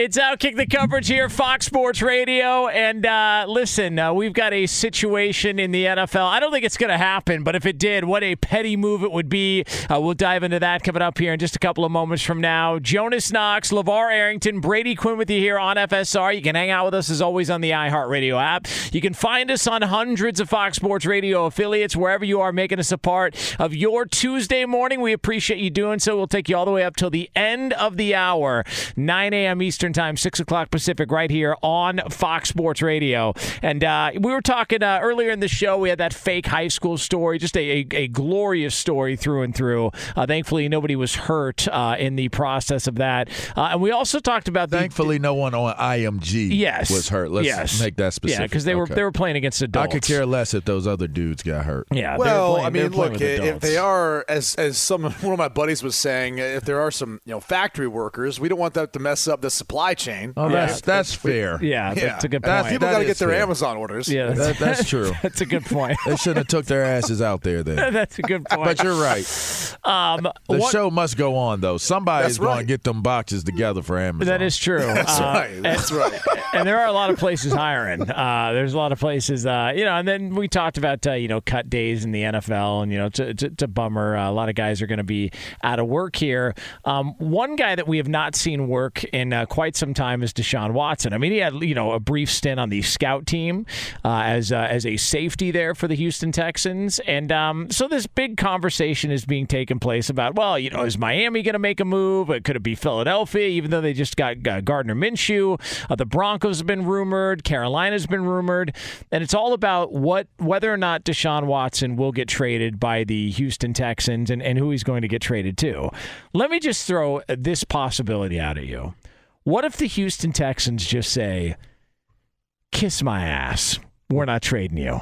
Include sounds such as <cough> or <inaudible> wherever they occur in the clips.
It's Outkick the coverage here, Fox Sports Radio. And uh, listen, uh, we've got a situation in the NFL. I don't think it's going to happen, but if it did, what a petty move it would be. Uh, we'll dive into that coming up here in just a couple of moments from now. Jonas Knox, LeVar Arrington, Brady Quinn with you here on FSR. You can hang out with us as always on the iHeartRadio app. You can find us on hundreds of Fox Sports Radio affiliates, wherever you are making us a part of your Tuesday morning. We appreciate you doing so. We'll take you all the way up till the end of the hour, 9 a.m. Eastern Time, 6 o'clock Pacific, right here on Fox Sports Radio. And uh, we were talking uh, earlier in the show, we had that fake high school story, just a, a, a glorious story through and through. Uh, thankfully, nobody was hurt uh, in the process of that. Uh, and we also talked about the. Thankfully, no one on IMG Yes. was hurt. Let's Yes. make that specific. Yeah, because they were they were playing against adults. I could care less if those other dudes got hurt. Yeah. Well, playing- I mean, look, if they are, as as some one of my buddies was saying, if there are some you know factory workers, we don't want that to mess up the supply chain. Oh, that's that's fair. Yeah, Yeah. that's a good That's- point. People that got to get their fair. Amazon orders. yeah, That, that's true. <laughs> that's a good point. They shouldn't have took their asses out there then. <laughs> that's a good point. But you're right. um, The what- show must go on though. Somebody's That's going to get them boxes together for Amazon. That is true. <laughs> That's Uh, right. That's right. and there are a lot of places hiring. Uh, there's a lot of places, uh, you know. And then we talked about uh, you know cut days in the NFL, and you know it's a, it's a- it's a bummer. Uh, a lot of guys are going to be out of work here. Um, one guy that we have not seen work in uh, quite some time is Deshaun Watson. I mean, he had you know a brief stint on the scout team uh, as uh, as a safety there for the Houston Texans, and um, so this big conversation is being taken place about well, you know, is Miami going to make a move? Could it be Philadelphia, even though they just got uh, Gardner Minshew. Uh, the Broncos have been rumored. Carolina's been rumored, and it's all about what whether or not Deshaun Watson will get traded by the Houston Texans and, and who he's going to get traded to. Let me just throw this possibility out at you. What if the Houston Texans just say, "Kiss my ass, we're not trading you."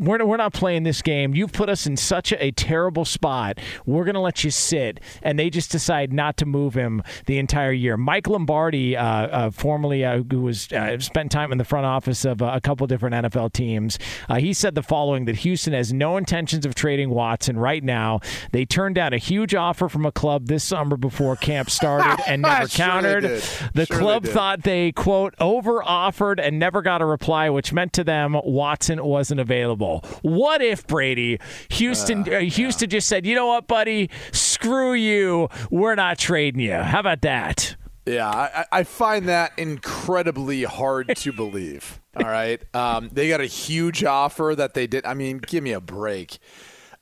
We're, we're not playing this game. You've put us in such a, a terrible spot. We're going to let you sit. And they just decide not to move him the entire year. Mike Lombardi, uh, uh, formerly uh, who was uh, spent time in the front office of uh, a couple different NFL teams, uh, he said the following: that Houston has no intentions of trading Watson right now. They turned down a huge offer from a club this summer before camp started <laughs> and never Sure countered. The Sure club did. thought they quote over offered and never got a reply, which meant to them Watson wasn't available. What if Brady Houston uh, Houston just said, you know what, buddy, screw you, we're not trading you. How about that? Yeah, I, I find that incredibly hard to <laughs> believe. All right, um, they got a huge offer that they did. I mean, give me a break.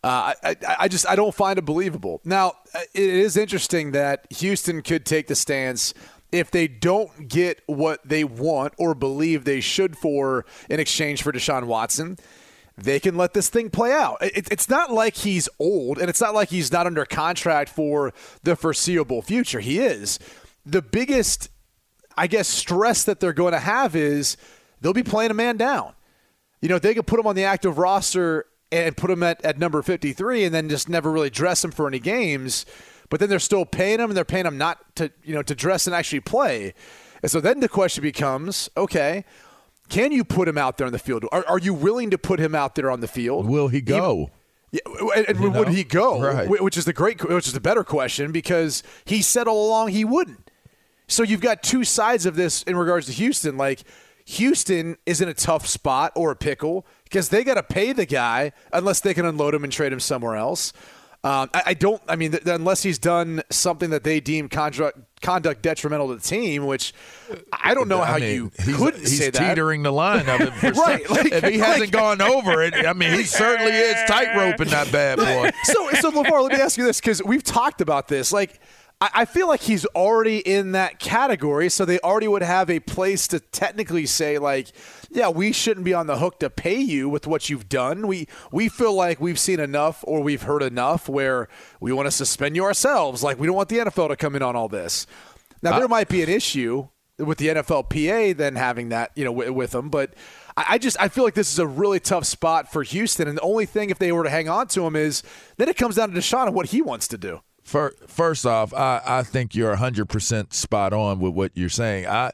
Uh, I, I, I just I don't find it believable. Now, uh, it is interesting that Houston could take the stance if they don't get what they want or believe they should for in exchange for Deshaun Watson. They can let this thing play out. It, it's not like he's old, and it's not like he's not under contract for the foreseeable future. He is. The biggest I guess stress that they're going to have is they'll be playing a man down. You know, they could put him on the active roster and put him at, at number 53 and then just never really dress him for any games. But then they're still paying him and they're paying him not to, you know, to dress and actually play. And so then the question becomes, okay, can you put him out there on the field? Are, are you willing to put him out there on the field? Will he go? Yeah, and, and would he go? Right. Which is the great, which is the better question because he said all along he wouldn't. So you've got two sides of this in regards to Houston. Like Houston is in a tough spot or a pickle because they got to pay the guy unless they can unload him and trade him somewhere else. Um, I, I don't. I mean, th- unless he's done something that they deem conduct conduct detrimental to the team, which I don't know I how mean, you he's, couldn't he's say that. teetering the line of it. For <laughs> Right, like- if he hasn't gone over it, I mean, he certainly is tightroping that bad boy. <laughs> so, so LeVar, let me ask you this because we've talked about this. Like, I, I feel like he's already in that category, so they already would have a place to technically say, like, yeah, we shouldn't be on the hook to pay you with what you've done. We we feel like we've seen enough or we've heard enough where we want to suspend you ourselves. Like, we don't want the NFL to come in on all this. Now, there uh, might be an issue with the NFLPA then having that, you know, w- with them, but. I I just I feel like this is a really tough spot for Houston, and the only thing if they were to hang on to him is then it comes down to Deshaun and what he wants to do. First off, I, I think you're 100% spot on with what you're saying. I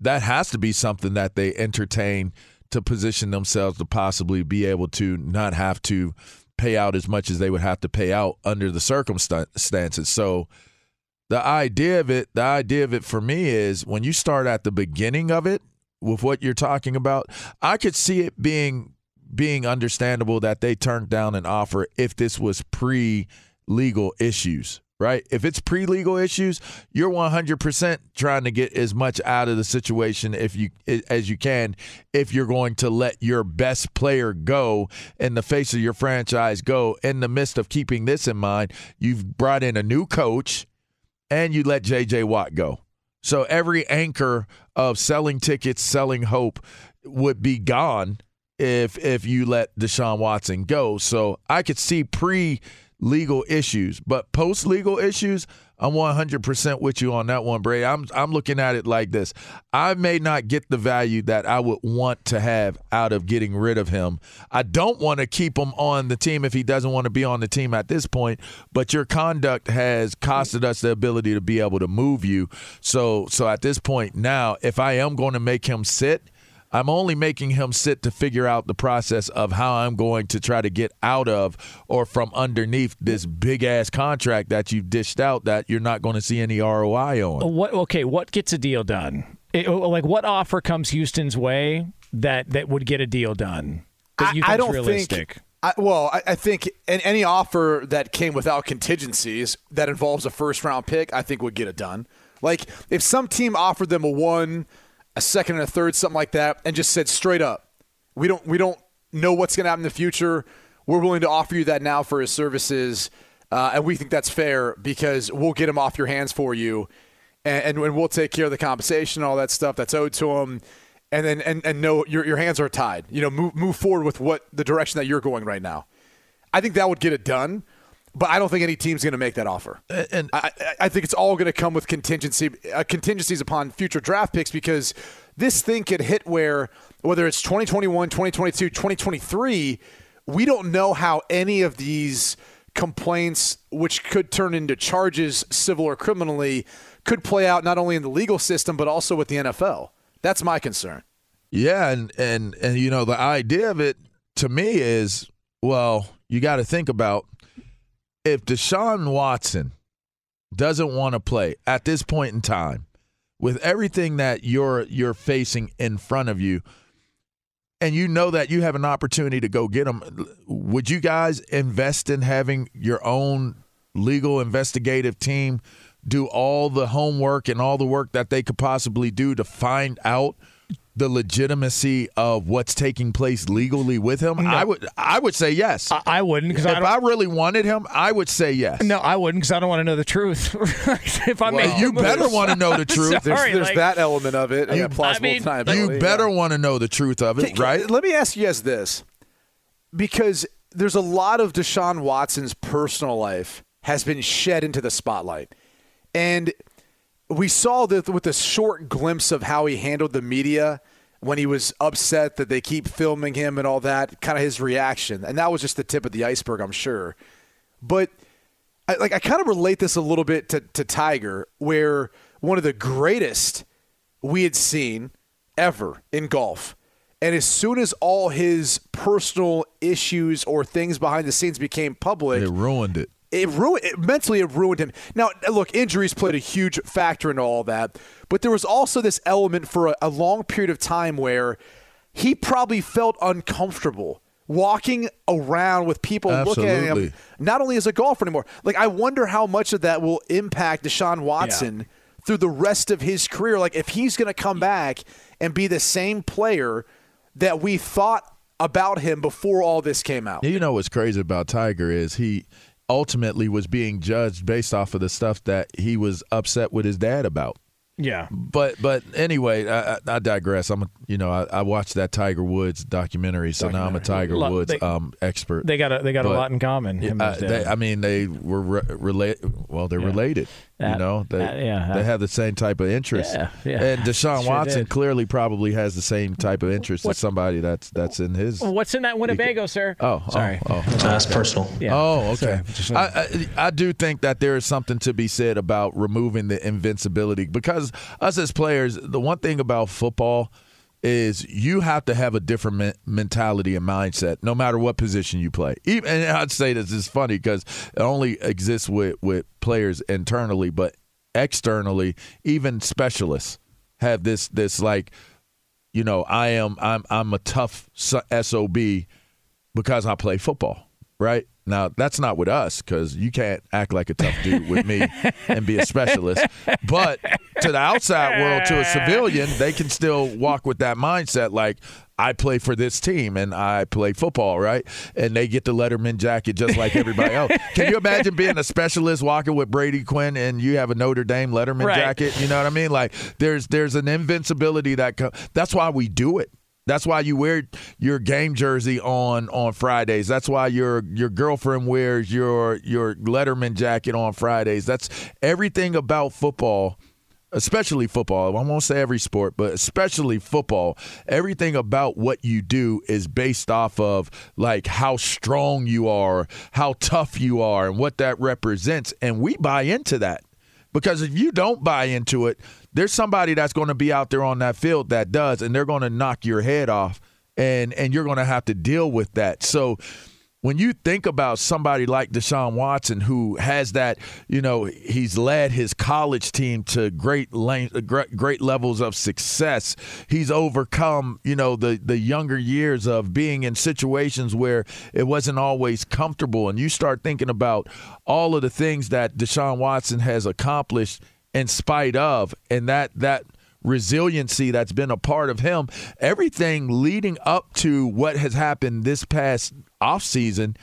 That has to be something that they entertain to position themselves to possibly be able to not have to pay out as much as they would have to pay out under the circumstances. So the idea of it, the idea of it for me is when you start at the beginning of it with what you're talking about, I could see it being being understandable that they turned down an offer if this was pre legal issues, right? If it's pre legal issues, you're 100% trying to get as much out of the situation if you as you can if you're going to let your best player go in the face of your franchise go in the midst of keeping this in mind, you've brought in a new coach and you let JJ Watt go. So every anchor of selling tickets, selling hope would be gone if if you let Deshaun Watson go. So I could see pre legal issues, but post legal issues, I'm 100% with you on that one, Bray. I'm I'm looking at it like this. I may not get the value that I would want to have out of getting rid of him. I don't want to keep him on the team if he doesn't want to be on the team at this point, but your conduct has costed us the ability to be able to move you. So so at this point now, if I am going to make him sit, I'm only making him sit to figure out the process of how I'm going to try to get out of or from underneath this big ass contract that you've dished out that you're not going to see any ROI on. Uh, what? Okay, what gets a deal done? It- uh, like, what offer comes Houston's way that that would get a deal done? That you I, I don't realistic? think. I, well, I, I think any offer that came without contingencies that involves a first round pick, I think would get it done. Like if some team offered them a one, a second, and a third, something like that, and just said straight up, we don't we don't know what's going to happen in the future. We're willing to offer you that now for his services, uh, and we think that's fair because we'll get him off your hands for you, and, and, we'll take care of the compensation, and all that stuff that's owed to him and then and, and know your your hands are tied. You know, move move forward with what the direction that you're going right now. I think that would get it done, but I don't think any team's going to make that offer. And I, I- think it's all going to come with contingency uh, contingencies upon future draft picks because this thing could hit where whether it's 2021, 2022, 2023, we don't know how any of these complaints, which could turn into charges, civil or criminally, could play out not only in the legal system but also with the NFL. That's my concern. Yeah, and and and you know the idea of it to me is well, you got to think about if Deshaun Watson doesn't want to play at this point in time with everything that you're you're facing in front of you and you know that you have an opportunity to go get him would you guys invest in having your own legal investigative team do all the homework and all the work that they could possibly do to find out the legitimacy of what's taking place legally with him? I would I would say yes. I, I wouldn't because if I, I, really wanted him, I would say yes. no, I wouldn't because I don't want to know the truth. <laughs> if I'm Well, you a move- better want to know the <laughs> truth. There's, Sorry, there's like- that element of it. You- that plausible I mean, deniability, you yeah. better want to know the truth of it, Can- right? Let me ask you guys this, because there's a lot of Deshaun Watson's personal life has been shed into the spotlight, and we saw that with a short glimpse of how he handled the media when he was upset that they keep filming him and all that, kind of his reaction, and that was just the tip of the iceberg, I'm sure. But I, like I kind of relate this a little bit to, to Tiger, where one of the greatest we had seen ever in golf. And as soon as all his personal issues or things behind the scenes became public, It ruined it. It ruined it, mentally it ruined him. Now look injuries played a huge factor in all that but there was also this element for a, a long period of time where he probably felt uncomfortable walking around with people looking at him not only as a golfer anymore. Like i wonder how much of that will impact deshaun watson through the rest of his career. Like if he's going to come back and be the same player that we thought about him before all this came out. You know what's crazy about Tiger is he ultimately was being judged based off of the stuff that he was upset with his dad about. Yeah. But but anyway, I, I I digress. I'm you know I, I watched that Tiger Woods documentary, so now I'm a Tiger Woods they- um, expert. They got a they got a lot in common. and Uh, they, I mean, they were re- relate. Well, they're Yeah. related. You know, they that- yeah, they that- have the same type of interest. Yeah, yeah. And <laughs> Deshaun Sure Watson did. clearly probably has the same type of interest as somebody that's that's in his. What's in that Winnebago, sir? Oh, oh, sorry. Oh, oh. Uh, that's personal. Yeah. Oh, okay. I, I I do think that there is something to be said about removing the invincibility because us as players, the one thing about football is you have to have a different men- mentality and mindset no matter what position you play. Even and I'd say this is funny because it only exists with with players internally, but externally, even specialists have this this like you know, I am I'm I'm a tough SOB because I play football, right? Now, that's not with us because you can't act like a tough dude with me <laughs> and be a specialist. But to the outside world, to a <laughs> civilian, they can still walk with that mindset like, I play for this team and I play football, right? And they get the Letterman jacket just like everybody else. Can you imagine being a specialist walking with Brady Quinn and you have a Notre Dame Letterman Right. jacket? You know what I mean? Like there's there's an invincibility that co- that's why we do it. That's why you wear your game jersey on on Fridays. That's why your your girlfriend wears your your Letterman jacket on Fridays. That's everything about football, especially football. I won't say every sport, but especially football. Everything about what you do is based off of like how strong you are, how tough you are, and what that represents. And we buy into that. Because if you don't buy into it, there's somebody that's going to be out there on that field that does, and they're going to knock your head off, and and you're going to have to deal with that. So when you think about somebody like Deshaun Watson, who has that, you know, he's led his college team to great uh, great, great levels of success. He's overcome, you know, the the younger years of being in situations where it wasn't always comfortable, and you start thinking about all of the things that Deshaun Watson has accomplished in spite of, and that that resiliency that's been a part of him. Everything leading up to what has happened this past offseason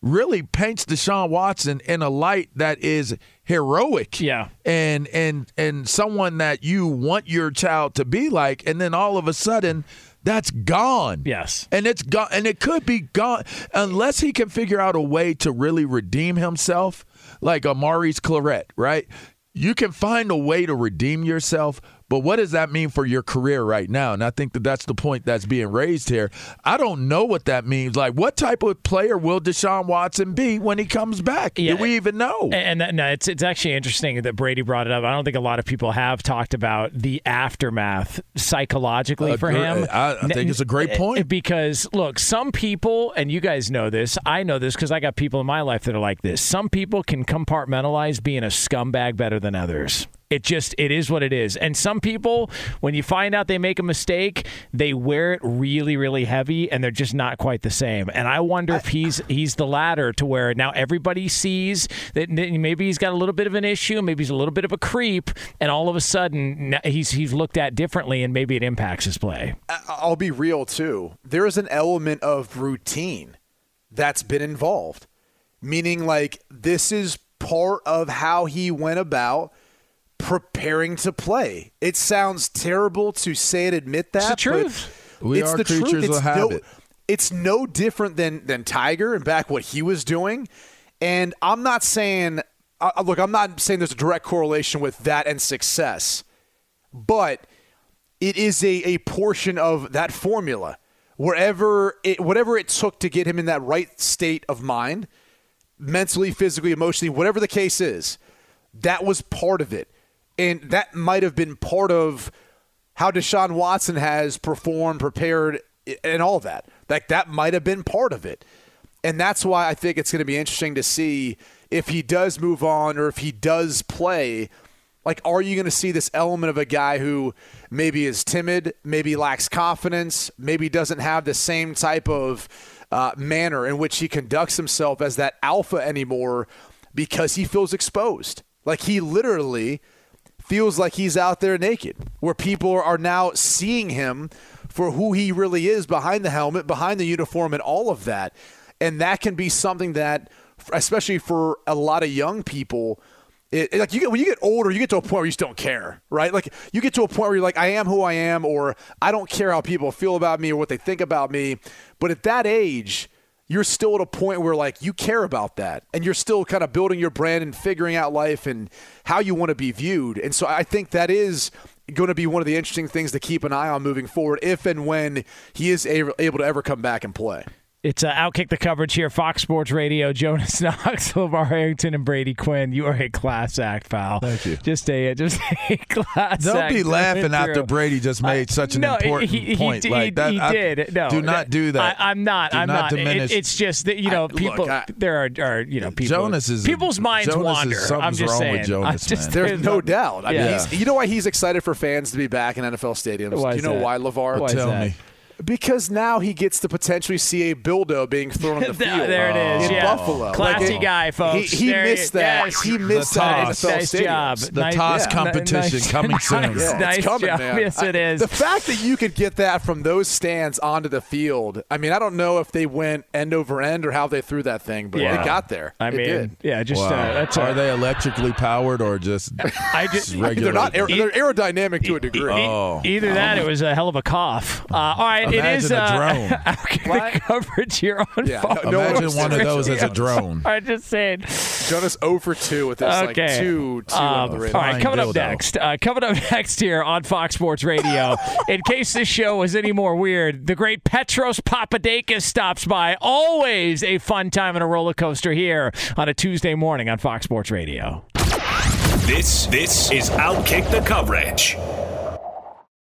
really paints Deshaun Watson in a light that is heroic. Yeah. And and and someone that you want your child to be like and then all of a sudden that's gone. Yes. And it's gone and it could be gone unless he can figure out a way to really redeem himself like Maurice Clarett, right? You can find a way to redeem yourself, But what does that mean for your career right now? And I think that that's the point that's being raised here. I don't know what that means. Like, what type of player will Deshaun Watson be when he comes back? Yeah. Do we even know? And that, no, it's it's actually interesting that Brady brought it up. I don't think a lot of people have talked about the aftermath psychologically for him. I- I think it's a great point. because look, some people, and you guys know this. I know this because I got people in my life that are like this. Some people can compartmentalize being a scumbag better than others. It just it is what it is. And some people, when you find out they make a mistake, they wear it really, really heavy, and they're just not quite the same. And I wonder if he's he's the latter to where it now everybody sees that maybe he's got a little bit of an issue, maybe he's a little bit of a creep, and all of a sudden he's he's looked at differently, and maybe it impacts his play. I'll be real too. There is an element of routine that's been involved, meaning like this is part of how he went about preparing to play. It sounds terrible to say and admit that. It's the truth. but We it's are the truth. creatures of It's no, habit. it's no different than than Tiger and back what he was doing. And I'm not saying, uh, look, I'm not saying there's a direct correlation with that and success, but it is a, a portion of that formula. Wherever it, whatever it took to get him in that right state of mind, mentally, physically, emotionally, whatever the case is, that was part of it. And that might have been part of how Deshaun Watson has performed, prepared, and all that. Like that might have been part of it. And that's why I think it's going to be interesting to see if he does move on or if he does play. Like, are you going to see this element of a guy who maybe is timid, maybe lacks confidence, maybe doesn't have the same type of uh, manner in which he conducts himself as that alpha anymore because he feels exposed? Like, he literally feels like he's out there naked, where people are now seeing him for who he really is behind the helmet, behind the uniform, and all of that. And that can be something that, especially for a lot of young people, it, it- like you get when you get older, you get to a point where you just don't care, right? Like you get to a point where you're like, I am who I am, or I don't care how people feel about me or what they think about me. But at that age, you're still at a point where like you care about that and you're still kind of building your brand and figuring out life and how you want to be viewed. And so I think that is going to be one of the interesting things to keep an eye on moving forward if and when he is able to ever come back and play. It's uh, Outkick the coverage here, Fox Sports Radio. <laughs> Jonas Knox, LeVar Arrington, and Brady Quinn. You are a class act, pal. Thank you. Just a just <laughs> a class Don't act. be laughing through. after Brady just made such an no, important he, he, point He, like that. He I- did. No, do not do that. I, am not. Do I'm not not. It- it's just that you know I- look, people. I- there are, are you know people. Jonas is- people's minds Jonas is- wander. I'm something's just wrong saying. with Jonas, just, man. There's no doubt. I mean, Yeah. he's, you know why he's excited for fans to be back in NFL stadiums? Why Do you know that? why, LeVar? Why Tell me. Because now he gets to potentially see a dildo being thrown on the <laughs> field. there it is, In yeah. Buffalo. Classy Like, it- guy, folks. He, he missed you- that. yes. He missed The that. in toss. NFL Nice job. The Nice- toss yeah. competition Nice- coming soon. nice- Yeah, nice it's coming, job. man. Yes, it I- The fact that you could get that from those stands onto the field. I mean, I don't know if they went end over end or how they threw that thing, but Yeah. it got there. I It mean, did. yeah, just Wow. uh, that's a- Are they electrically powered or just <laughs> I just regular? They're not. Aer- they're aerodynamic to a degree. E- Oh. Either that, it was a hell of a cough. Uh, all right, it Imagine is a uh, drone. <laughs> Outkick the coverage here on Yeah, Fox. no- no one Imagine was one of those as a <laughs> drone. I'm just said. Jonas 0 for 2 with this Okay. like two two Um, on the all radar. right, Fine coming up next. Uh, coming up <laughs> next here on Fox Sports Radio. in case this show was any more weird, the great Petros Papadakis stops by. Always a fun time and a roller coaster here on a Tuesday morning on Fox Sports Radio. This this is Outkick the coverage.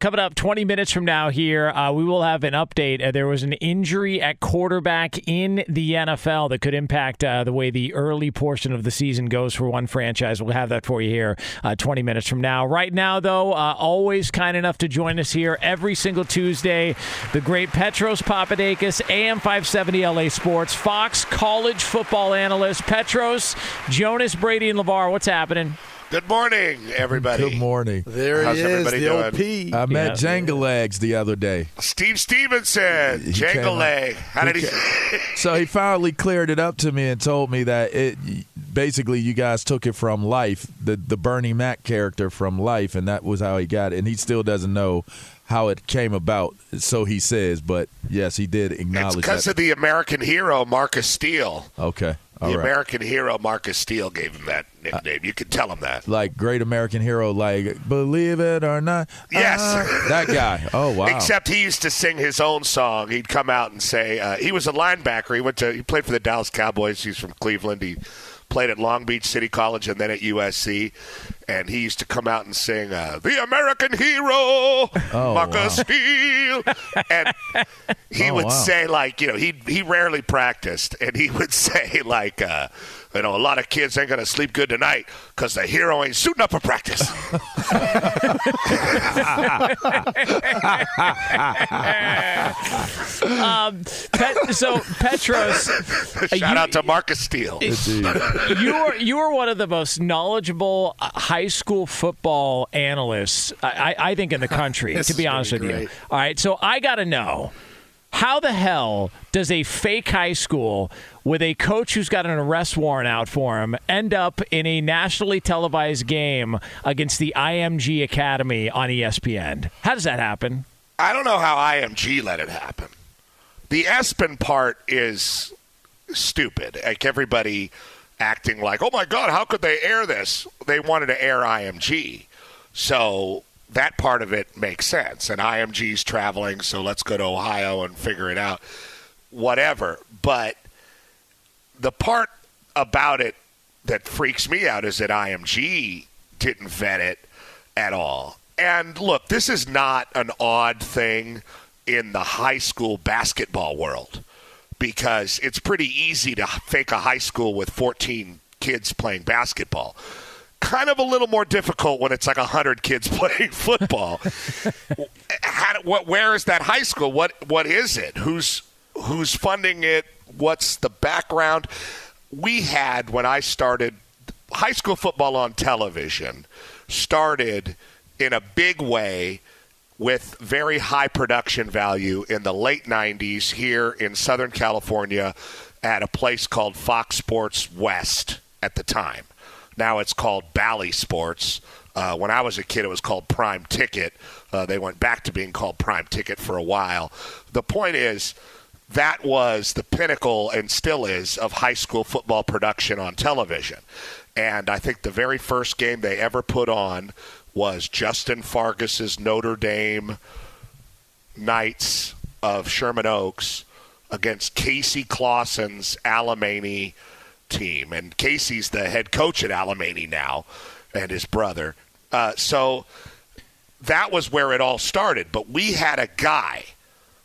Coming up 20 minutes from now here, uh, we will have an update. Uh, there was an injury at quarterback in the NFL that could impact uh, the way the early portion of the season goes for one franchise. We'll have that for you here uh, 20 minutes from now. Right now, though, uh, always kind enough to join us here every single Tuesday, the great Petros Papadakis, AM 570 LA Sports, Fox college football analyst. Petros, Jonas, Brady, and LeVar, what's happening? Good morning, everybody. Good morning. There How's he is, everybody the doing? old P. I met Yeah. Jenga Legs the other day. Steve Stevenson, He Jangle Leg. How did he? <laughs> So he finally cleared it up to me and told me that it basically you guys took it from Life, the the Bernie Mac character from Life, and that was how he got it. And he still doesn't know how it came about. So he says, but yes, he did acknowledge. it's acknowledge because of the American hero Markus Steele. okay, The all right. American hero Markus Steele gave him that nickname. you can tell him that. like great American hero, like believe it or not. Yes. ah, that guy. Oh <laughs> wow. Except he used to sing his own song. He'd come out and say uh, he was a linebacker. He went to he played for the Dallas Cowboys. He's from Cleveland. He played at Long Beach City College and then at USC. And he used to come out and sing uh, "The American Hero, Oh, Marcus wow. Steele," and he Oh, would wow. say like you know he he rarely practiced, and he would <laughs> say like. Uh, you know, a lot of kids ain't going to sleep good tonight because the hero ain't suiting up for practice. <laughs> um, Pet, so Petros, Shout out to Markus Steele. <laughs> you are you are one of the most knowledgeable uh, high school football analysts I, I think in the <laughs> country. To be is honest with gonna you. All right, so I got to know. How the hell does a fake high school with a coach who's got an arrest warrant out for him end up in a nationally televised game against the IMG Academy on ESPN? How does that happen? I don't know how IMG let it happen. The ESPN part is stupid. Like everybody acting like, oh my God, how could they air this? They wanted to air IMG. So that part of it makes sense. And IMG's traveling, so let's go to Ohio and figure it out. Whatever. But the part about it that freaks me out is that IMG didn't vet it at all. And look, this is not an odd thing in the high school basketball world because it's pretty easy to fake a high school with 14 kids playing basketball. Kind of a little more difficult when it's like 100 kids <laughs> playing football. How, what, where is that high school? What what is it? Who's who's funding it? What's the background? We had when I started high school football on television started in a big way with very high production value in the late 90s here in Southern California at a place called Fox Sports West at the time. Now it's called Bally Sports. Uh, when I was a kid, it was called Prime Ticket. Uh, they went back to being called Prime Ticket for a while. The point is, that was the pinnacle and still is of high school football production on television. And I think the very first game they ever put on was Justin Fargas's Notre Dame Knights of Sherman Oaks against Casey Clausen's Alemany team. And Casey's the head coach at Alemany now and his brother. Uh, so that was where it all started. But we had a guy,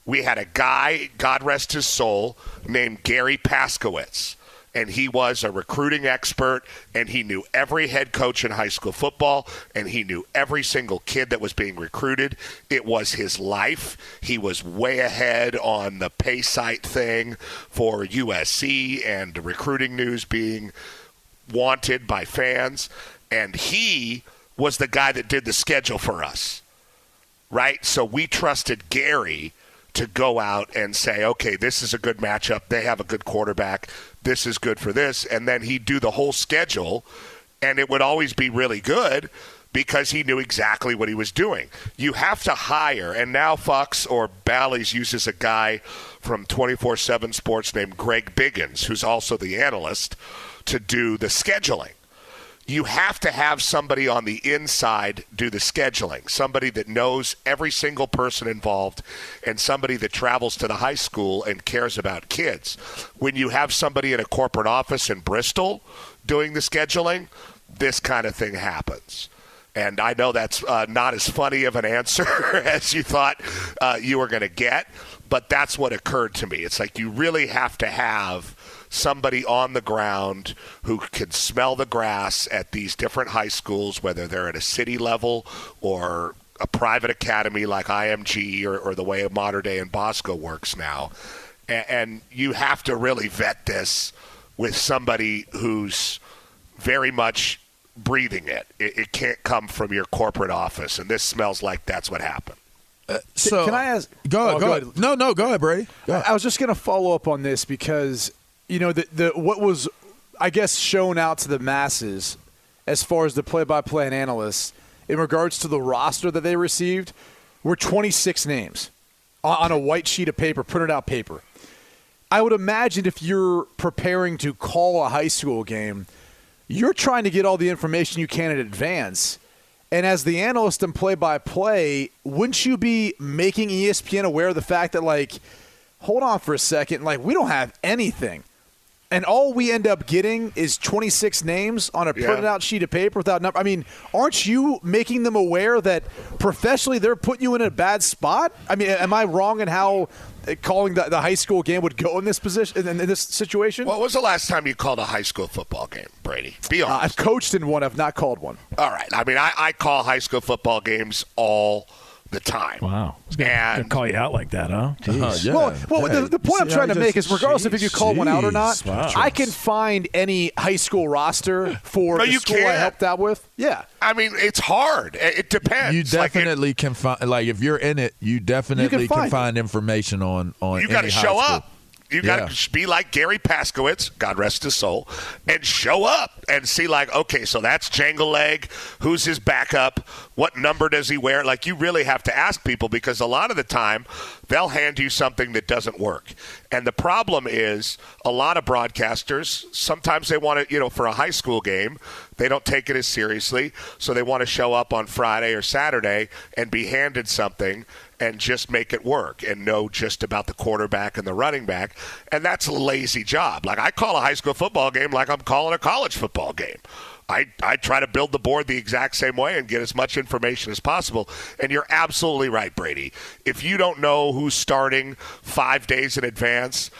we had a guy, God rest his soul, named Gary Paskwietz. And he was a recruiting expert, and he knew every head coach in high school football, and he knew every single kid that was being recruited. It was his life. He was way ahead on the pay site thing for USC and recruiting news being wanted by fans. And he was the guy that did the schedule for us right? So we trusted Gary to go out and say, okay, this is a good matchup. They have a good quarterback. This is good for this. And then he'd do the whole schedule, and it would always be really good because he knew exactly what he was doing. You have to hire, and now Fox or Bally's uses a guy from 24 7 Sports named Greg Biggins, who's also the analyst, to do the scheduling you have to have somebody on the inside do the scheduling, somebody that knows every single person involved, and somebody that travels to the high school and cares about kids. When you have somebody in a corporate office in Bristol doing the scheduling, this kind of thing happens. And I know that's uh, not as funny of an answer <laughs> as you thought uh, you were going to get, but that's what occurred to me. It's like you really have to have somebody on the ground who can smell the grass at these different high schools, whether they're at a city level or a private academy like IMG or, or the way Mater Dei and Bosco works now. And, and you have to really vet this with somebody who's very much breathing it. it. It can't come from your corporate office, and this smells like that's what happened. Uh, so Can I ask? Go oh, ahead. Oh, go go ahead. ahead. No, no. Go ahead, Brady. Go ahead. I was just going to follow up on this because you know the the what was I guess shown out to the masses as far as the play-by-play and analysts in regards to the roster that they received were 26 names on a white sheet of paper, printed out paper. I would imagine if you're preparing to call a high school game, you're trying to get all the information you can in advance. And as the analyst and play by play, wouldn't you be making ESPN aware of the fact that, like, hold on for a second, like, we don't have anything and all we end up getting is 26 names on a Yeah. printed out sheet of paper without number. I mean, aren't you making them aware that professionally they're putting you in a bad spot? I mean, am I wrong in how uh, calling the, the high school game would go in this position in, in this situation? What was the last time you called a high school football game, Brady? Be Uh, honest. I've coached in one. I've not called one. All right. I mean, I, I call high school football games all the time. Wow. I was gonna, And- gonna call you out like that, huh? Jeez. Uh, yeah. Well, well Hey, the, the point see I'm trying he to make is regardless of if you call one out or not, wow. I can find any high school roster for No, the you school I can't. helped out with. Yeah. I mean, it's hard. It, it depends. You Like, it- definitely can find, like, if you're in it, you definitely find can it. find information on on. you got to any high show school. up. You got Yeah. to be like Gary Paskwietz, God rest his soul, and show up and see like, okay, so that's Jangle Leg. Who's his backup? What number does he wear? Like, you really have to ask people because a lot of the time they'll hand you something that doesn't work. And the problem is a lot of broadcasters sometimes they want to, you know, for a high school game, they don't take it as seriously, so they want to show up on Friday or Saturday and be handed something and just make it work and know just about the quarterback and the running back. And that's a lazy job. Like I call a high school football game like I'm calling a college football game. I, I try to build the board the exact same way and get as much information as possible. And you're absolutely right, Brady. If you don't know who's starting five days in advance,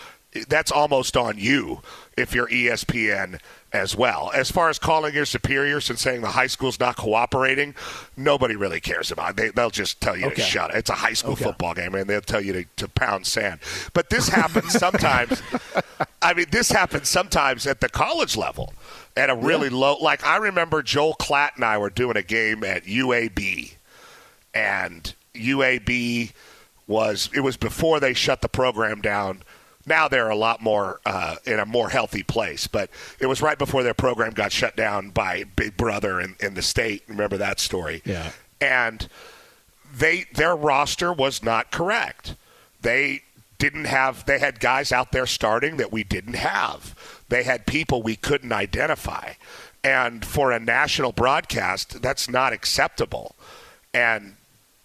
that's almost on you if you're ESPN as well. As far as calling your superiors and saying the high school's not cooperating, nobody really cares about it. They, they'll just tell you Okay. to shut it. It's a high school football game, and they'll tell you to, to pound sand. But this happens <laughs> sometimes. I mean, this happens sometimes at the college level at a really low. Like, I remember Joel Klatt and I were doing a game at UAB, and UAB was it was before they shut the program down. Now they're a lot more uh, in a more healthy place, but it was right before their program got shut down by Big Brother in, in the state. Remember that story? Yeah. And they their roster was not correct. They didn't have they had guys out there starting that we didn't have. They had people we couldn't identify. And for a national broadcast, that's not acceptable. And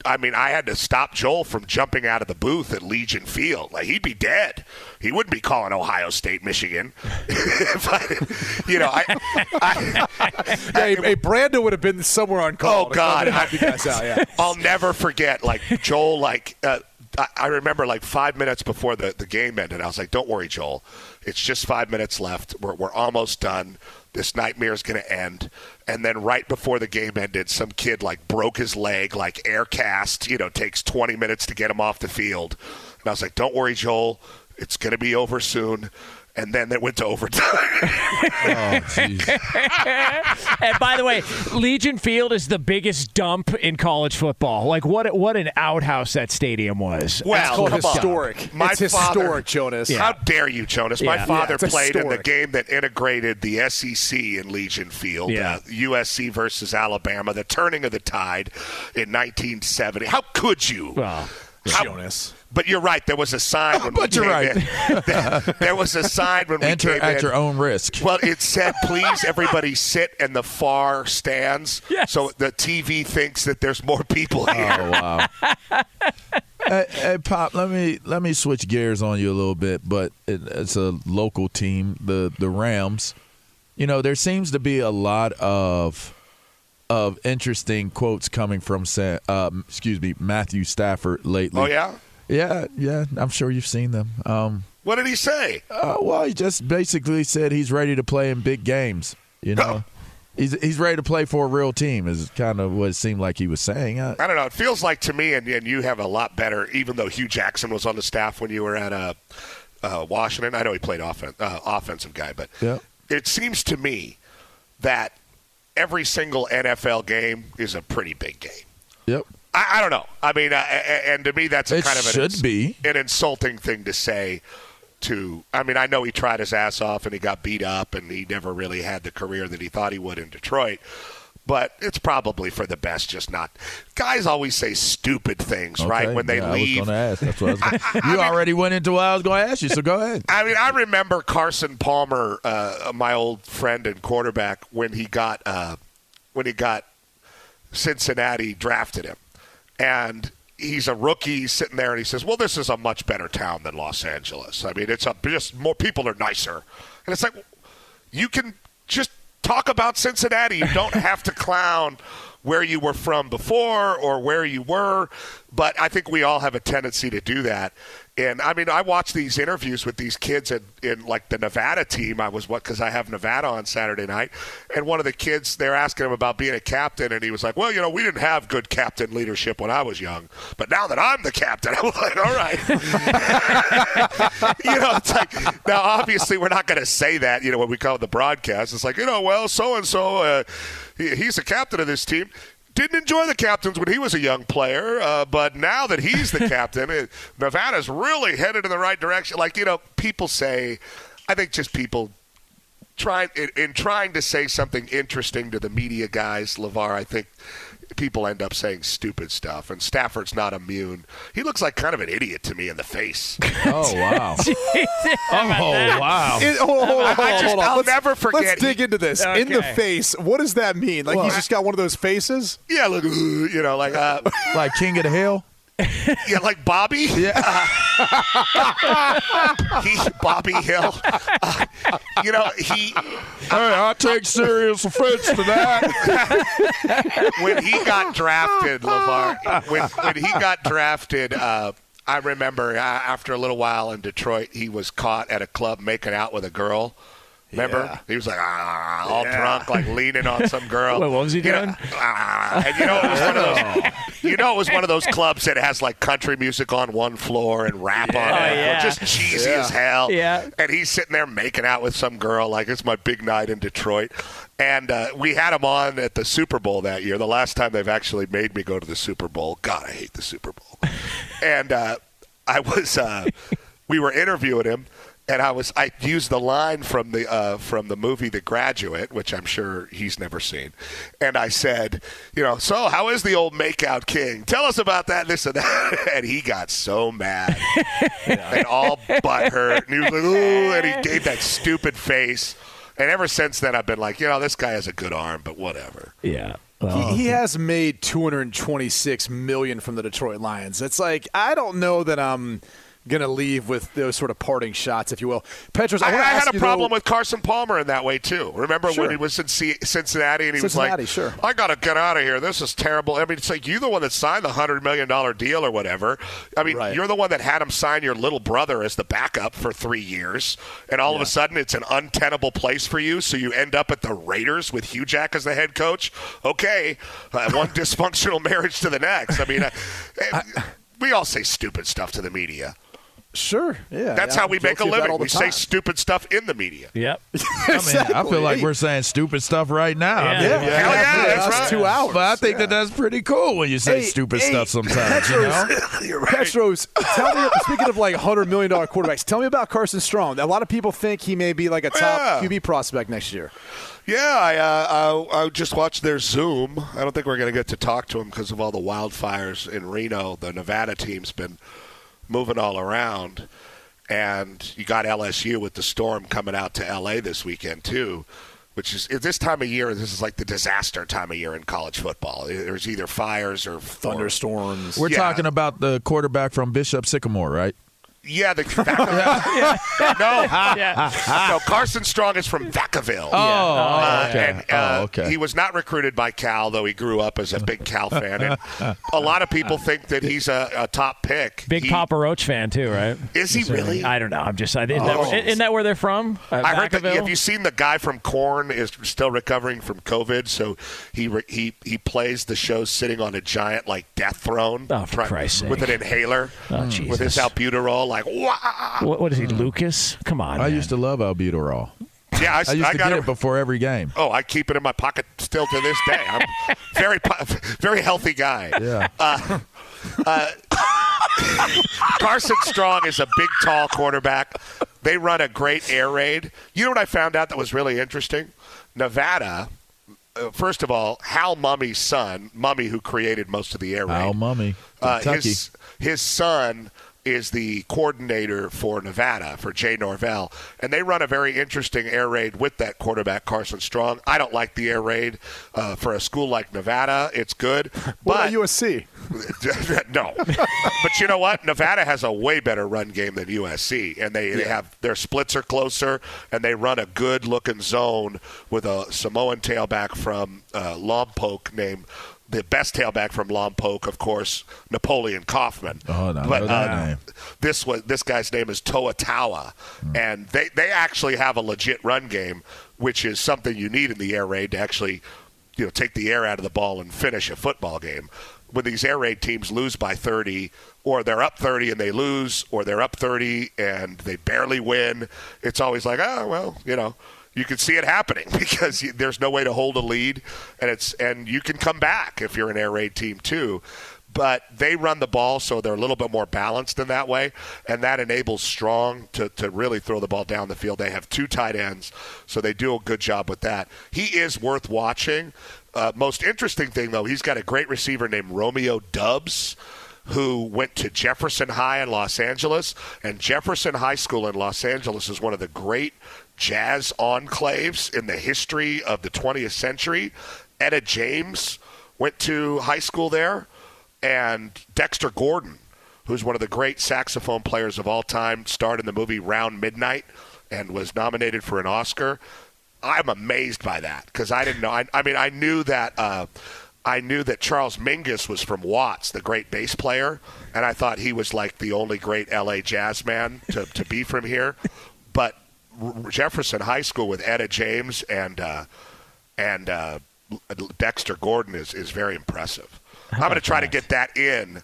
I mean, I had to stop Joel from jumping out of the booth at Legion Field. Like he'd be dead. He wouldn't be calling Ohio State, Michigan. <laughs> I, you know, I, I, <laughs> Hey, hey, Brando would have been somewhere on call. Oh God, come and help you guys out. Yeah. <laughs> I'll never forget. Like Joel, like uh, I, I remember, like five minutes before the, the game ended, I was like, "Don't worry, Joel. It's just five minutes left. We're we're almost done. This nightmare is going to end." And then right before the game ended, some kid like broke his leg, like air cast. You know, takes twenty minutes to get him off the field. And I was like, "Don't worry, Joel. It's going to be over soon." And then it went to overtime. <laughs> Oh, jeez. and by the way, Legion Field is the biggest dump in college football. Like what? What an outhouse that stadium was. Well, It's called historic. My it's father- historic, Jonas. How dare you, Jonas? My Yeah. father Yeah, it's played in the game that integrated the SEC in Legion Field, Yeah. uh, USC versus Alabama, the turning of the tide in 1970. How could you? Well, How- Jonas. But you're right. There was a sign <laughs> when But we you're came in. There, there was a sign when we Enter came at in. your own risk. Well, it said, <laughs> "Please, everybody, sit in the far stands." Yes. So the TV thinks that there's more people oh, here. Oh wow. <laughs> hey, hey, Pop, let me let me switch gears on you a little bit, but it, it's a local team, the the Rams. You know, there seems to be a lot of of interesting quotes coming from, uh, excuse me, Matthew Stafford lately. Oh yeah. yeah, yeah. I'm sure you've seen them. Um, What did he say? uh, well, he just basically said he's ready to play in big games. You know, he's he's ready to play for a real team. Is kind of what it seemed like he was saying. Uh, I don't know. It feels like to me, and, and you have a lot better, even though Hue Jackson was on the staff when you were at uh, uh, Washington. I know he played offen- uh, offensive guy, but Yeah. it seems to me that every single NFL game is a pretty big game. Yep. I, I don't know. I mean, uh, and to me, that's kind of an, should be. an insulting thing to say. To, I mean, I know he tried his ass off and he got beat up, and he never really had the career that he thought he would in Detroit. But it's probably for the best, just not. Guys always say stupid things, right? When they yeah, leave. I was ask. That's what I was gonna, <laughs> You already went into what I was going to ask you, so go ahead. I mean, I remember Carson Palmer, uh, my old friend and quarterback, when he got uh, when he got Cincinnati drafted him, and he's a rookie sitting there, and he says, "Well, this is a much better town than Los Angeles. I mean, it's a just more people are nicer." And it's like, you can just talk about Cincinnati. You don't have to clown where you were from before or where you were. But I think we all have a tendency to do that. And I mean, I watch these interviews with these kids in, in like the Nevada team. I was what because I have Nevada on Saturday night, and one of the kids they're asking him about being a captain, and he was like, "Well, you know, we didn't have good captain leadership when I was young, but now that I'm the captain, <laughs> I'm like, all right." <laughs> you know, it's like now obviously we're not going to say that. You know, when we call the broadcast, it's like you know, well, so and so, he's the captain of this team didn't enjoy the captains when he was a young player, uh, but now that he's the <laughs> captain, it, Nevada's really headed in the right direction. Like you know, people say, I think just people trying in, in trying to say something interesting to the media guys, LaVar. I think people end up saying stupid stuff, and Stafford's not immune. He looks like kind of an idiot to me in the face. <laughs> Oh wow! <laughs> oh wow! It, hold on, hold on, hold on. just, I'll Let's- never forget. Let's dig into this. In the face, what does that mean? Like he's just got one of those faces? Yeah, look, <laughs> you know, like uh, Like King of the Hill. Yeah, like Bobby. Yeah, <laughs> he Bobby Hill. Uh, <laughs> you know, he Hey, I take serious offense to that. <laughs> when he got drafted, LaVar, when, when he got drafted, uh, I remember uh, after a little while in Detroit, he was caught at a club making out with a girl. Remember? Yeah. He was like ah, all drunk, like leaning on some girl. <laughs> Wait, what was he You know, doing? ah, and you know, it was one of those. <laughs> You know, it was one of those clubs that has like country music on one floor and rap on it, yeah. just cheesy Yeah. as hell. Yeah. And he's sitting there making out with some girl, like it's my big night in Detroit. And uh, we had him on at the Super Bowl that year, the last time they've actually made me go to the Super Bowl. God, I hate the Super Bowl. <laughs> and uh, I was, uh, we were interviewing him. And I was I used the line from the uh, from the movie The Graduate, which I'm sure he's never seen, and I said, you know, so how is the old makeout king? Tell us about that, this and that. <laughs> And he got so mad <laughs> and all but hurt, and he was like, ooh, and he gave that stupid face. And ever since then, I've been like, you know, this guy has a good arm, but whatever. Yeah. He, he has made 226 million from the Detroit Lions. It's like I don't know that I'm gonna leave with those sort of parting shots, if you will. Petros, I, I, I had a problem though- with Carson Palmer in that way too. Remember Sure. when he was in C- Cincinnati and he Cincinnati, was like, sure. "I got to get out of here. This is terrible." I mean, it's like you're the one that signed the hundred million dollar deal or whatever. I mean, Right. you're the one that had him sign your little brother as the backup for three years, and all of a sudden it's an untenable place for you. So you end up at the Raiders with Hue Jackson the head coach. Okay, uh, <laughs> one dysfunctional marriage to the next. I mean, uh, <laughs> we all say stupid stuff to the media. Sure, yeah. That's I'm how we make a guilty of that living. all the We say stupid stuff in the media. Yep. <laughs> I mean, I feel like we're saying stupid stuff right now. I Yeah. mean, Yeah, Hell yeah, for that's right. two hours. But I think that that's pretty cool when you say Hey, stupid hey, stuff sometimes. You know? <laughs> You're right. Petros, tell me. Speaking of like hundred million dollar quarterbacks, tell me about Carson Strong. A lot of people think he may be like a top Yeah. QB prospect next year. Yeah, I, uh, I I just watched their Zoom. I don't think we're going to get to talk to him because of all the wildfires in Reno. The Nevada team's been moving all around, and you got LSU with the storm coming out to LA this weekend too. Which is at this time of year, this is like the disaster time of year in college football. There's either fires or Thunderstorms. We're Yeah. talking about the quarterback from Bishop Sycamore, right? Yeah, the <laughs> no, <laughs> no. Carson Strong is from Vacaville. Oh, Uh, okay. and uh, oh, okay. he was not recruited by Cal, though he grew up as a big Cal fan. And a lot of people think that he's a, a top pick. Big He- Papa Roach fan too, right? Is he really? I don't know. I'm just. Isn't, Oh. that, isn't that where they're from? Uh, I heard that. Vacaville? Have you seen the guy from Korn is still recovering from COVID? So he re, he he plays the show sitting on a giant like death throne, Oh, for try- Christ's with an inhaler, Oh, with his albuterol, like wow. What, what is he, Lucas? Come on. I man. used to love albuterol. Yeah, I, I used to got get it. it before every game. Oh, I keep it in my pocket still to this day. I'm <laughs> very, very healthy guy. Yeah. Uh, uh, Carson Strong is a big, tall quarterback. They run a great air raid. You know what I found out that was really interesting? Nevada. Uh, first of all, Hal Mumme's son, Mumme, who created most of the air raid. Al Mumme, Uh, Kentucky. his, his son is the coordinator for Nevada for Jay Norvell, and they run a very interesting air raid with that quarterback Carson Strong. I don't like the air raid uh, for a school like Nevada. It's good, <laughs> What but about USC? <laughs> no, but you know what? Nevada has a way better run game than USC, and they, they have their splits are closer, and they run a good looking zone with a Samoan tailback from uh, Lompoc named the best tailback from Lompoc, of course, Napoleon Kaufman. Oh, no, but uh, this was this guy's name is Toa Taua, and they they actually have a legit run game, which is something you need in the air raid to actually, you know, take the air out of the ball and finish a football game. When these air raid teams lose by 30, or they're up 30 and they lose, or they're up 30 and they barely win, it's always like, oh well, you know. You can see it happening <laughs> because you, there's no way to hold a lead, and it's and you can come back if you're an air raid team too but they run the ball so they're a little bit more balanced in that way, and that enables Strong to, to really throw the ball down the field. They have two tight ends, so they do a good job with that. He is worth watching. Uh, most interesting thing, though, he's got a great receiver named Romeo Doubs. Who went to Jefferson High in Los Angeles? And Jefferson High School in Los Angeles is one of the great jazz enclaves in the history of the 20th century. Etta James went to high school there and Dexter Gordon, who's one of the great saxophone players of all time, starred in the movie Round Midnight and was nominated for an Oscar. I'm amazed by that because I didn't know. I, I mean, I knew that. Uh, I knew that Charles Mingus was from Watts, the great bass player, and I thought he was like the only great LA jazz man to, to be from here. Jefferson High School with Etta James and uh, and uh, Dexter Gordon is, is very impressive. I'm going to try to get that in,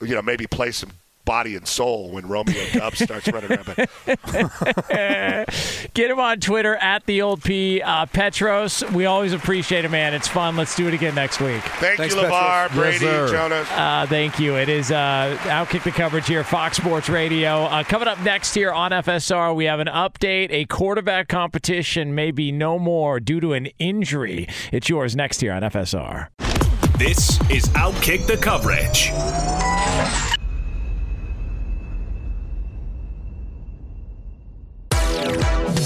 you know, maybe play some body and soul when Romeo Doubs starts running around. Get him on Twitter at the old P uh, Petros. We always appreciate it, man. It's fun. Let's do it again next week. thank Thanks, you, LaVar, Brady, sir. Jonas. Uh, thank you. It is uh, Outkick the coverage here, Fox Sports Radio. Uh, coming up next here on FSR, we have an update. A quarterback competition may be no more due to an injury. It's yours next here on FSR. This is Outkick the Coverage.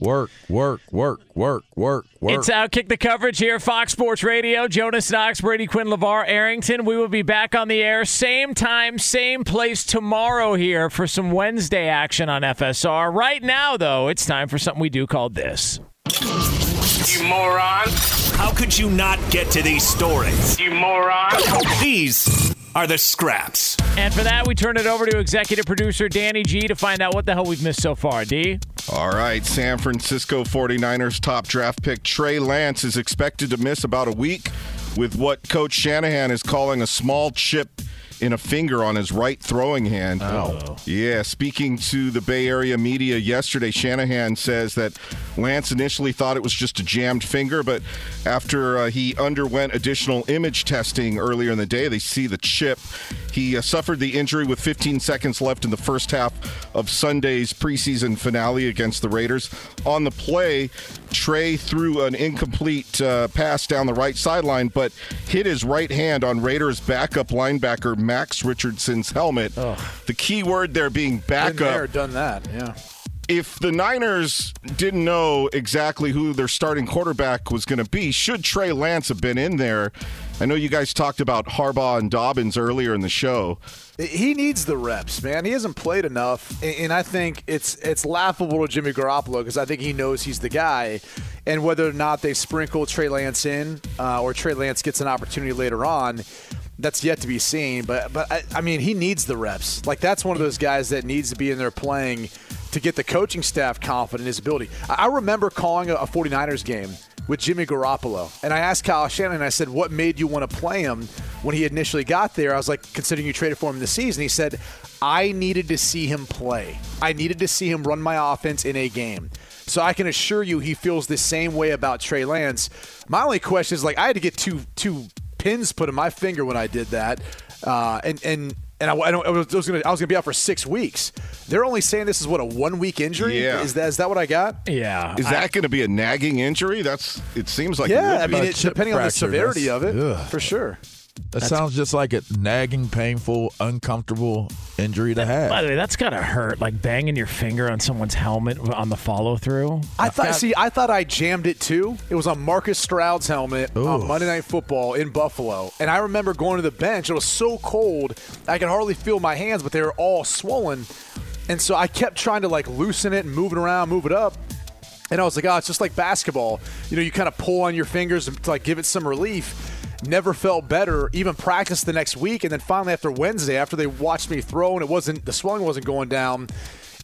Work, work, work, work, work, work. It's Outkick the coverage here, Fox Sports Radio. Jonas Knox, Brady Quinn, LaVar Arrington. We will be back on the air, same time, same place tomorrow here for some Wednesday action on FSR. Right now, though, it's time for something we do called this. You moron. How could you not get to these stories? You moron. These are the scraps. And for that, we turn it over to executive producer Danny G to find out what the hell we've missed so far. D? All right, San Francisco 49ers top draft pick Trey Lance is expected to miss about a week with what Coach Shanahan is calling a small chip in a finger on his right throwing hand. Oh. Yeah, speaking to the Bay Area media yesterday, Shanahan says that Lance initially thought it was just a jammed finger, but after uh, he underwent additional image testing earlier in the day, they see the chip. He uh, suffered the injury with 15 seconds left in the first half of Sunday's preseason finale against the Raiders. On the play, Trey threw an incomplete uh, pass down the right sideline, but hit his right hand on Raiders backup linebacker Max Richardson's helmet. The key word there being Been backup there, done that. Yeah. if the Niners didn't know exactly who their starting quarterback was going to be, should Trey Lance have been in there? I know you guys talked about Harbaugh and Dobbins earlier in the show. He needs the reps, man. He hasn't played enough, and and I think it's it's laughable to Jimmy Garoppolo because I think he knows he's the guy. And whether or not they sprinkle Trey Lance in, uh, or Trey Lance gets an opportunity later on, that's yet to be seen. But but I, I mean, he needs the reps. Like that's one of those guys that needs to be in there playing to get the coaching staff confident in his ability. I, I remember calling a, a 49ers game with Jimmy Garoppolo. And I asked Kyle Shanahan, I said, what made you want to play him when he initially got there? I was like, considering you traded for him this season. He said, I needed to see him play. I needed to see him run my offense in a game. So I can assure you he feels the same way about Trey Lance. My only question is like I had to get two two pins put in my finger when I did that. Uh, and and and I, I, don't, I was, I was gonna I was gonna be out for six weeks. They're only saying this is what a one week injury. Yeah. Is that is that what I got? Yeah. Is that going to be a nagging injury? That's. It seems like. yeah, it I would be. mean, it, depending on the severity of it, ugh. for sure. That sounds just like a nagging, painful, uncomfortable injury to have. By the way, that's gotta hurt. Like banging your finger on someone's helmet on the follow through. I thought. see, I thought I jammed it too. It was on Marcus Stroud's helmet on Monday Night Football in Buffalo, and I remember going to the bench. It was so cold, I could hardly feel my hands, but they were all swollen, and so I kept trying to like loosen it and move it around, move it up. And I was like, oh, it's just like basketball. You know, you kind of pull on your fingers to like give it some relief. Never felt better. Even practiced the next week, and then finally after Wednesday, after they watched me throw and it wasn't the swelling wasn't going down,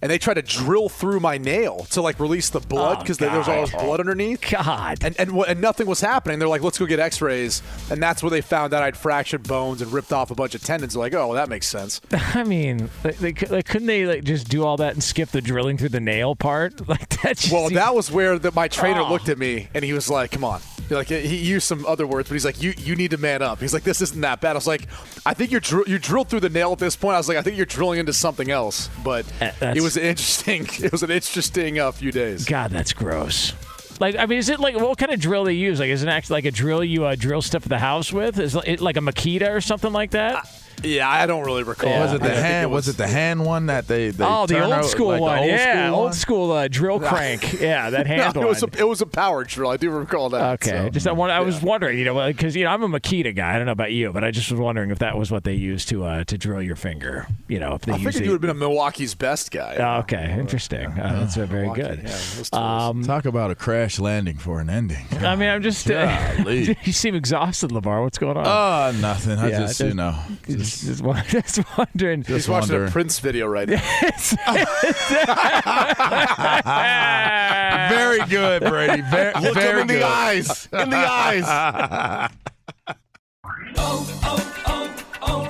and they tried to drill through my nail to like release the blood Oh, because there was all this blood underneath. God. And and, and nothing was happening. They're like, let's go get X-rays, and that's where they found out I'd fractured bones and ripped off a bunch of tendons. They're like, oh, well, that makes sense. <laughs> I mean, they, they, like, couldn't they like just do all that and skip the drilling through the nail part? <laughs> Like that. Just Well, that was where the, my trainer Oh. looked at me and he was like, "Come on." Like he used some other words, but he's like, "You you need to man up." He's like, "This isn't that bad." I was like, "I think you're dr- you drilled through the nail at this point." I was like, "I think you're drilling into something else." But Uh, that's- it was interesting. <laughs> It was an interesting uh, few days. God, that's gross. Like, I mean, is it like what kind of drill they use? Like, is it actually like a drill you uh, drill stuff at the house with? Is it like a Makita or something like that? Yeah, I don't really recall. Was it the think hand? was, it the hand one that they? they oh, the turn old out, school like one. old yeah, school old one? school uh, drill <laughs> crank. yeah, that <laughs> hand No, one. it was a it was a power drill. I do recall that. Okay, so. just I, want, I was wondering, you know, because you know I'm a Makita guy. I don't know about you, but I just was wondering if that was what they used to uh, to drill your finger. You know, if they I use figured it. you would have been a Milwaukee's best guy. Oh, okay, interesting. Uh, that's uh, very Milwaukee, good. yeah. Um, Talk about a crash landing for an ending. <laughs> I mean, I'm just. Uh, you seem exhausted, LaVar. What's going on? Oh, nothing. I just, you know, just, just, won- <laughs> just wondering. He's watching wondering. a Prince video right now. <laughs> very good, Brady. Very, Look very him in good. the eyes. In the eyes. <laughs> Oh, oh, oh,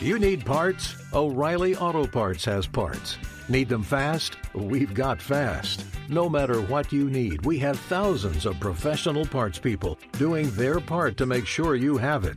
you need parts? O'Reilly Auto Parts has parts. Need them fast? We've got fast. No matter what you need, we have thousands of professional parts people doing their part to make sure you have it.